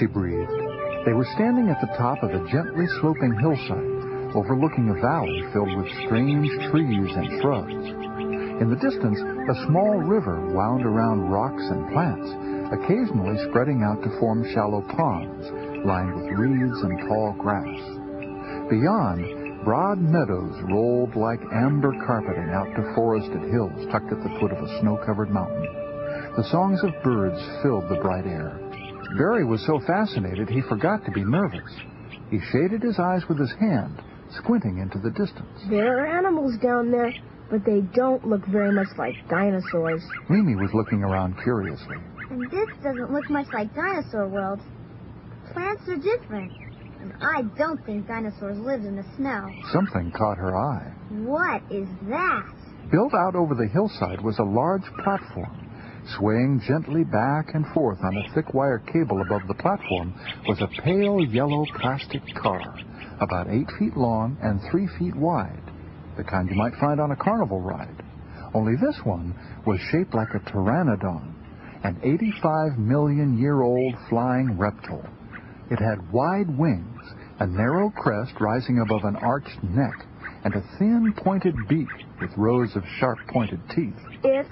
she breathed. They were standing at the top of a gently sloping hillside, overlooking a valley filled with strange trees and shrubs. In the distance, a small river wound around rocks and plants, occasionally spreading out to form shallow ponds, lined with reeds and tall grass. Beyond, broad meadows rolled like amber carpeting out to forested hills tucked at the foot of a snow-covered mountain. The songs of birds filled the bright air. Barry was so fascinated he forgot to be nervous. He shaded his eyes with his hand, squinting into the distance. There are animals down there, but they don't look very much like dinosaurs. Mimi was looking around curiously. And this doesn't look much like Dinosaur World. Plants are different. And I don't think dinosaurs lived in the snow. Something caught her eye. What is that? Built out over the hillside was a large platform. Swaying gently back and forth on a thick wire cable above the platform was a pale yellow plastic car, about eight feet long and three feet wide, the kind you might find on a carnival ride. Only this one was shaped like a pteranodon, an 85 million year old flying reptile. It had wide wings, a narrow crest rising above an arched neck, and a thin pointed beak with rows of sharp pointed teeth. It's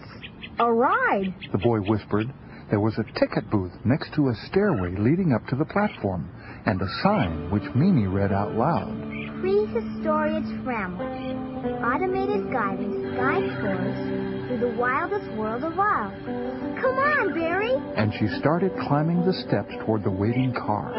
a ride. The boy whispered. There was a ticket booth next to a stairway leading up to the platform, and a sign which Mimi read out loud. Prehistoria Tramway. Automated guidance guide tours through the wildest world of all. Come on, Barry. And she started climbing the steps toward the waiting car.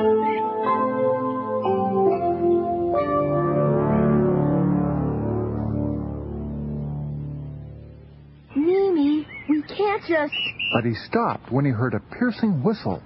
Can't just. But he stopped when he heard a piercing whistle,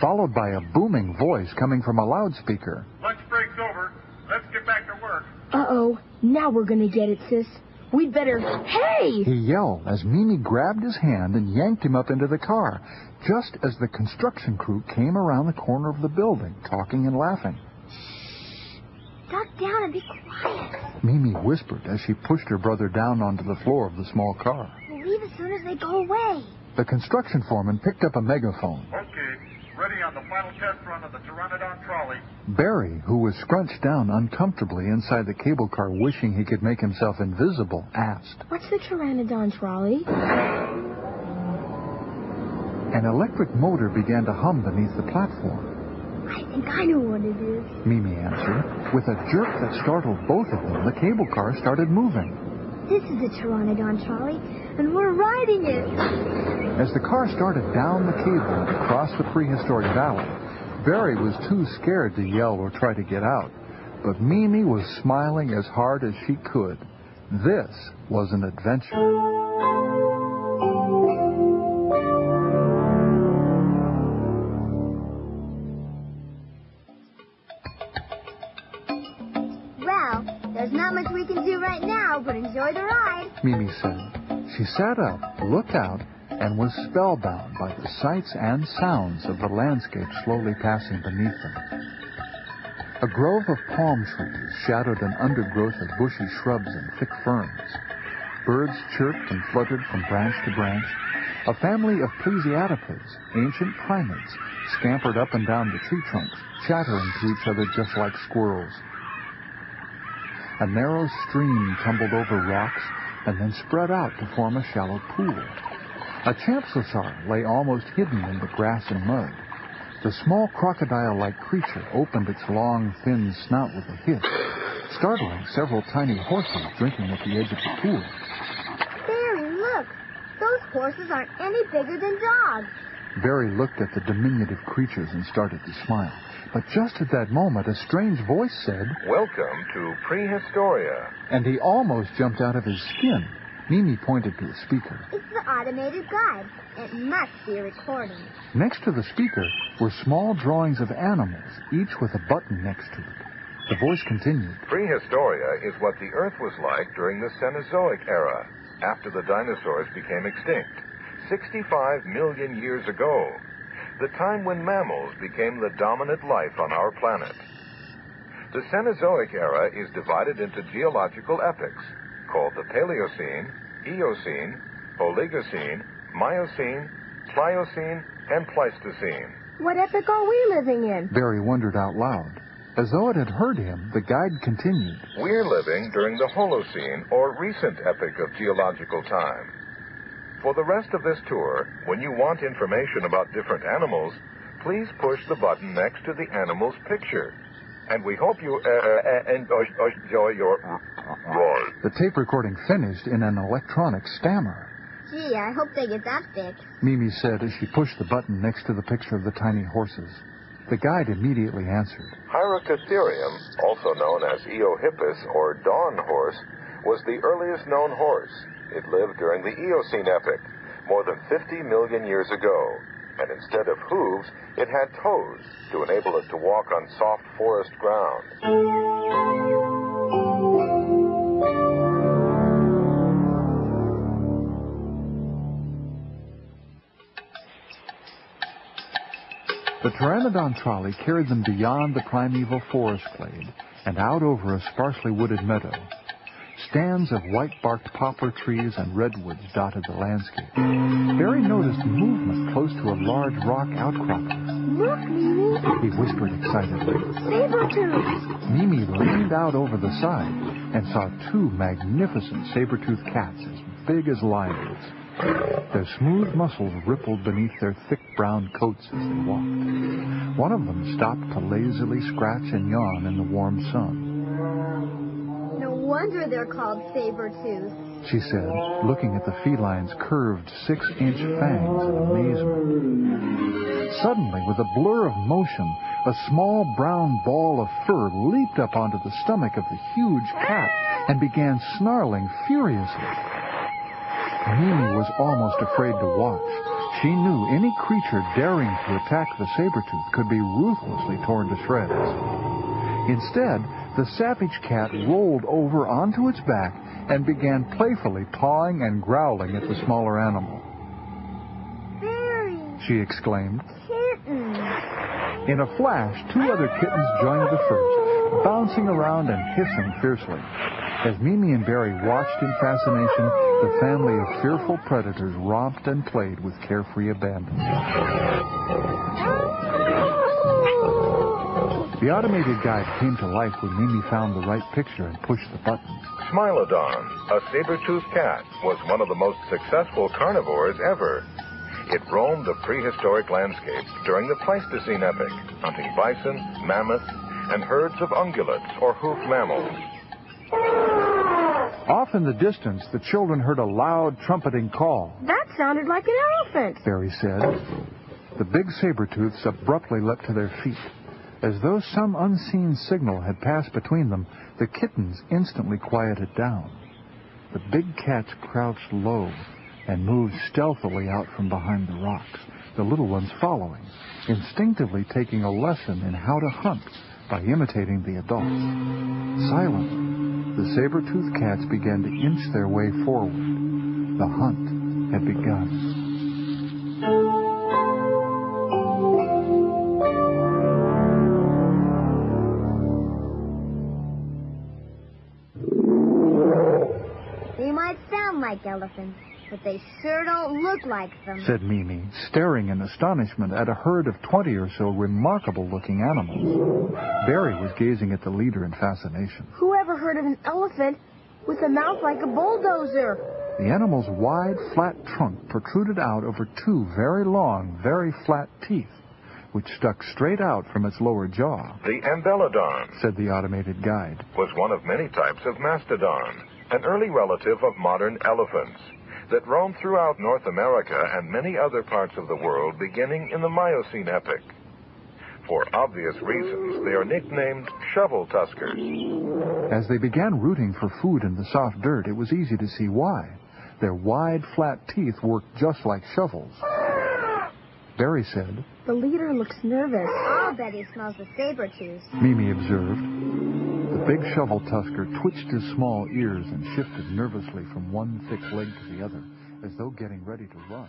followed by a booming voice coming from a loudspeaker. Lunch break's over. Let's get back to work. Uh oh. Now we're gonna get it, sis. We'd better. Hey! He yelled as Mimi grabbed his hand and yanked him up into the car, just as the construction crew came around the corner of the building, talking and laughing. Shh. Duck down and be quiet. Mimi whispered as she pushed her brother down onto the floor of the small car. We'll leave as soon as they go away. The construction foreman picked up a megaphone. Okay. Ready on the final test run of the Pteranodon trolley. Barry, who was scrunched down uncomfortably inside the cable car wishing he could make himself invisible, asked. What's the Pteranodon trolley? An electric motor began to hum beneath the platform. I think I know what it is. Mimi answered. With a jerk that startled both of them, the cable car started moving. This is the Pteranodon trolley, and we're riding it. As the car started down the cable across the prehistoric valley, Barry was too scared to yell or try to get out. But Mimi was smiling as hard as she could. This was an adventure. There's not much we can do right now but enjoy the ride. Mimi said. She sat up, looked out, and was spellbound by the sights and sounds of the landscape slowly passing beneath them. A grove of palm trees shadowed an undergrowth of bushy shrubs and thick ferns. Birds chirped and fluttered from branch to branch. A family of plesiadapes, ancient primates, scampered up and down the tree trunks, chattering to each other just like squirrels. A narrow stream tumbled over rocks and then spread out to form a shallow pool. A champsosaur lay almost hidden in the grass and mud. The small crocodile-like creature opened its long, thin snout with a hiss, startling several tiny horses drinking at the edge of the pool. Barry, look. Those horses aren't any bigger than dogs. Barry looked at the diminutive creatures and started to smile. But just at that moment, a strange voice said, Welcome to Prehistoria. and he almost jumped out of his skin. Mimi pointed to the speaker. It's the automated guide. It must be a recording. Next to the speaker were small drawings of animals, each with a button next to it. The voice continued. Prehistoria is what the Earth was like during the Cenozoic era, after the dinosaurs became extinct, 65 million years ago, the time when mammals became the dominant life on our planet. The Cenozoic era is divided into geological epochs called the Paleocene, Eocene, Oligocene, Miocene, Pliocene, and Pleistocene. What epoch are we living in? Barry wondered out loud. As though it had heard him, the guide continued. We're living during the Holocene, or recent epoch of geological time. For the rest of this tour, when you want information about different animals, please push the button next to the animal's picture. And we hope you uh, uh, enjoy your ride. The tape recording finished in an electronic stammer. Gee, I hope they get that fixed. Mimi said as she pushed the button next to the picture of the tiny horses. The guide immediately answered. Hyracotherium, also known as Eohippus or dawn horse, was the earliest known horse. It lived during the Eocene epoch, more than 50 million years ago. And instead of hooves, it had toes to enable it to walk on soft forest ground. The Pteranodon trolley carried them beyond the primeval forest glade and out over a sparsely wooded meadow. Stands of white-barked poplar trees and redwoods dotted the landscape. Barry noticed movement close to a large rock outcropping. Look, Mimi. He whispered excitedly. Saber-tooth. Mimi leaned out over the side and saw two magnificent saber-toothed cats as big as lions. Their smooth muscles rippled beneath their thick brown coats as they walked. One of them stopped to lazily scratch and yawn in the warm sun. Wonder they're called saber-tooth. She said, looking at the feline's curved six-inch fangs in amazement. Suddenly, with a blur of motion, a small brown ball of fur leaped up onto the stomach of the huge cat and began snarling furiously. Mimi was almost afraid to watch. She knew any creature daring to attack the saber-tooth could be ruthlessly torn to shreds. Instead, the savage cat rolled over onto its back and began playfully pawing and growling at the smaller animal. Barry, She exclaimed. kitten. In a flash, two other kittens joined the first, bouncing around and hissing fiercely. As Mimi and Barry watched in fascination, the family of fearful predators romped and played with carefree abandon. Ah. The automated guide came to life when Mimi found the right picture and pushed the button. Smilodon, a saber-toothed cat, was one of the most successful carnivores ever. It roamed the prehistoric landscape during the Pleistocene epoch, hunting bison, mammoths, and herds of ungulates or hoofed mammals. Off in the distance, the children heard a loud trumpeting call. That sounded like an elephant. Barry said. The big saber-tooths abruptly leapt to their feet. As though some unseen signal had passed between them, the kittens instantly quieted down. The big cats crouched low and moved stealthily out from behind the rocks, the little ones following, instinctively taking a lesson in how to hunt by imitating the adults. Silently, the saber-toothed cats began to inch their way forward. The hunt had begun. Like elephants, but they sure don't look like them. said Mimi, staring in astonishment at a herd of twenty or so remarkable-looking animals. Barry was gazing at the leader in fascination. Who ever heard of an elephant with a mouth like a bulldozer? The animal's wide, flat trunk protruded out over two very long, very flat teeth, which stuck straight out from its lower jaw, The Amebelodon said the automated guide. was one of many types of mastodon, an early relative of modern elephants that roamed throughout North America and many other parts of the world beginning in the Miocene epoch. For obvious reasons, they are nicknamed shovel tuskers. As they began rooting for food in the soft dirt, it was easy to see why. Their wide, flat teeth worked just like shovels. Barry said, The leader looks nervous. I'll bet he smells the saber-tooth. Mimi observed. Big shovel tusker twitched his small ears and shifted nervously from one thick leg to the other, as though getting ready to run.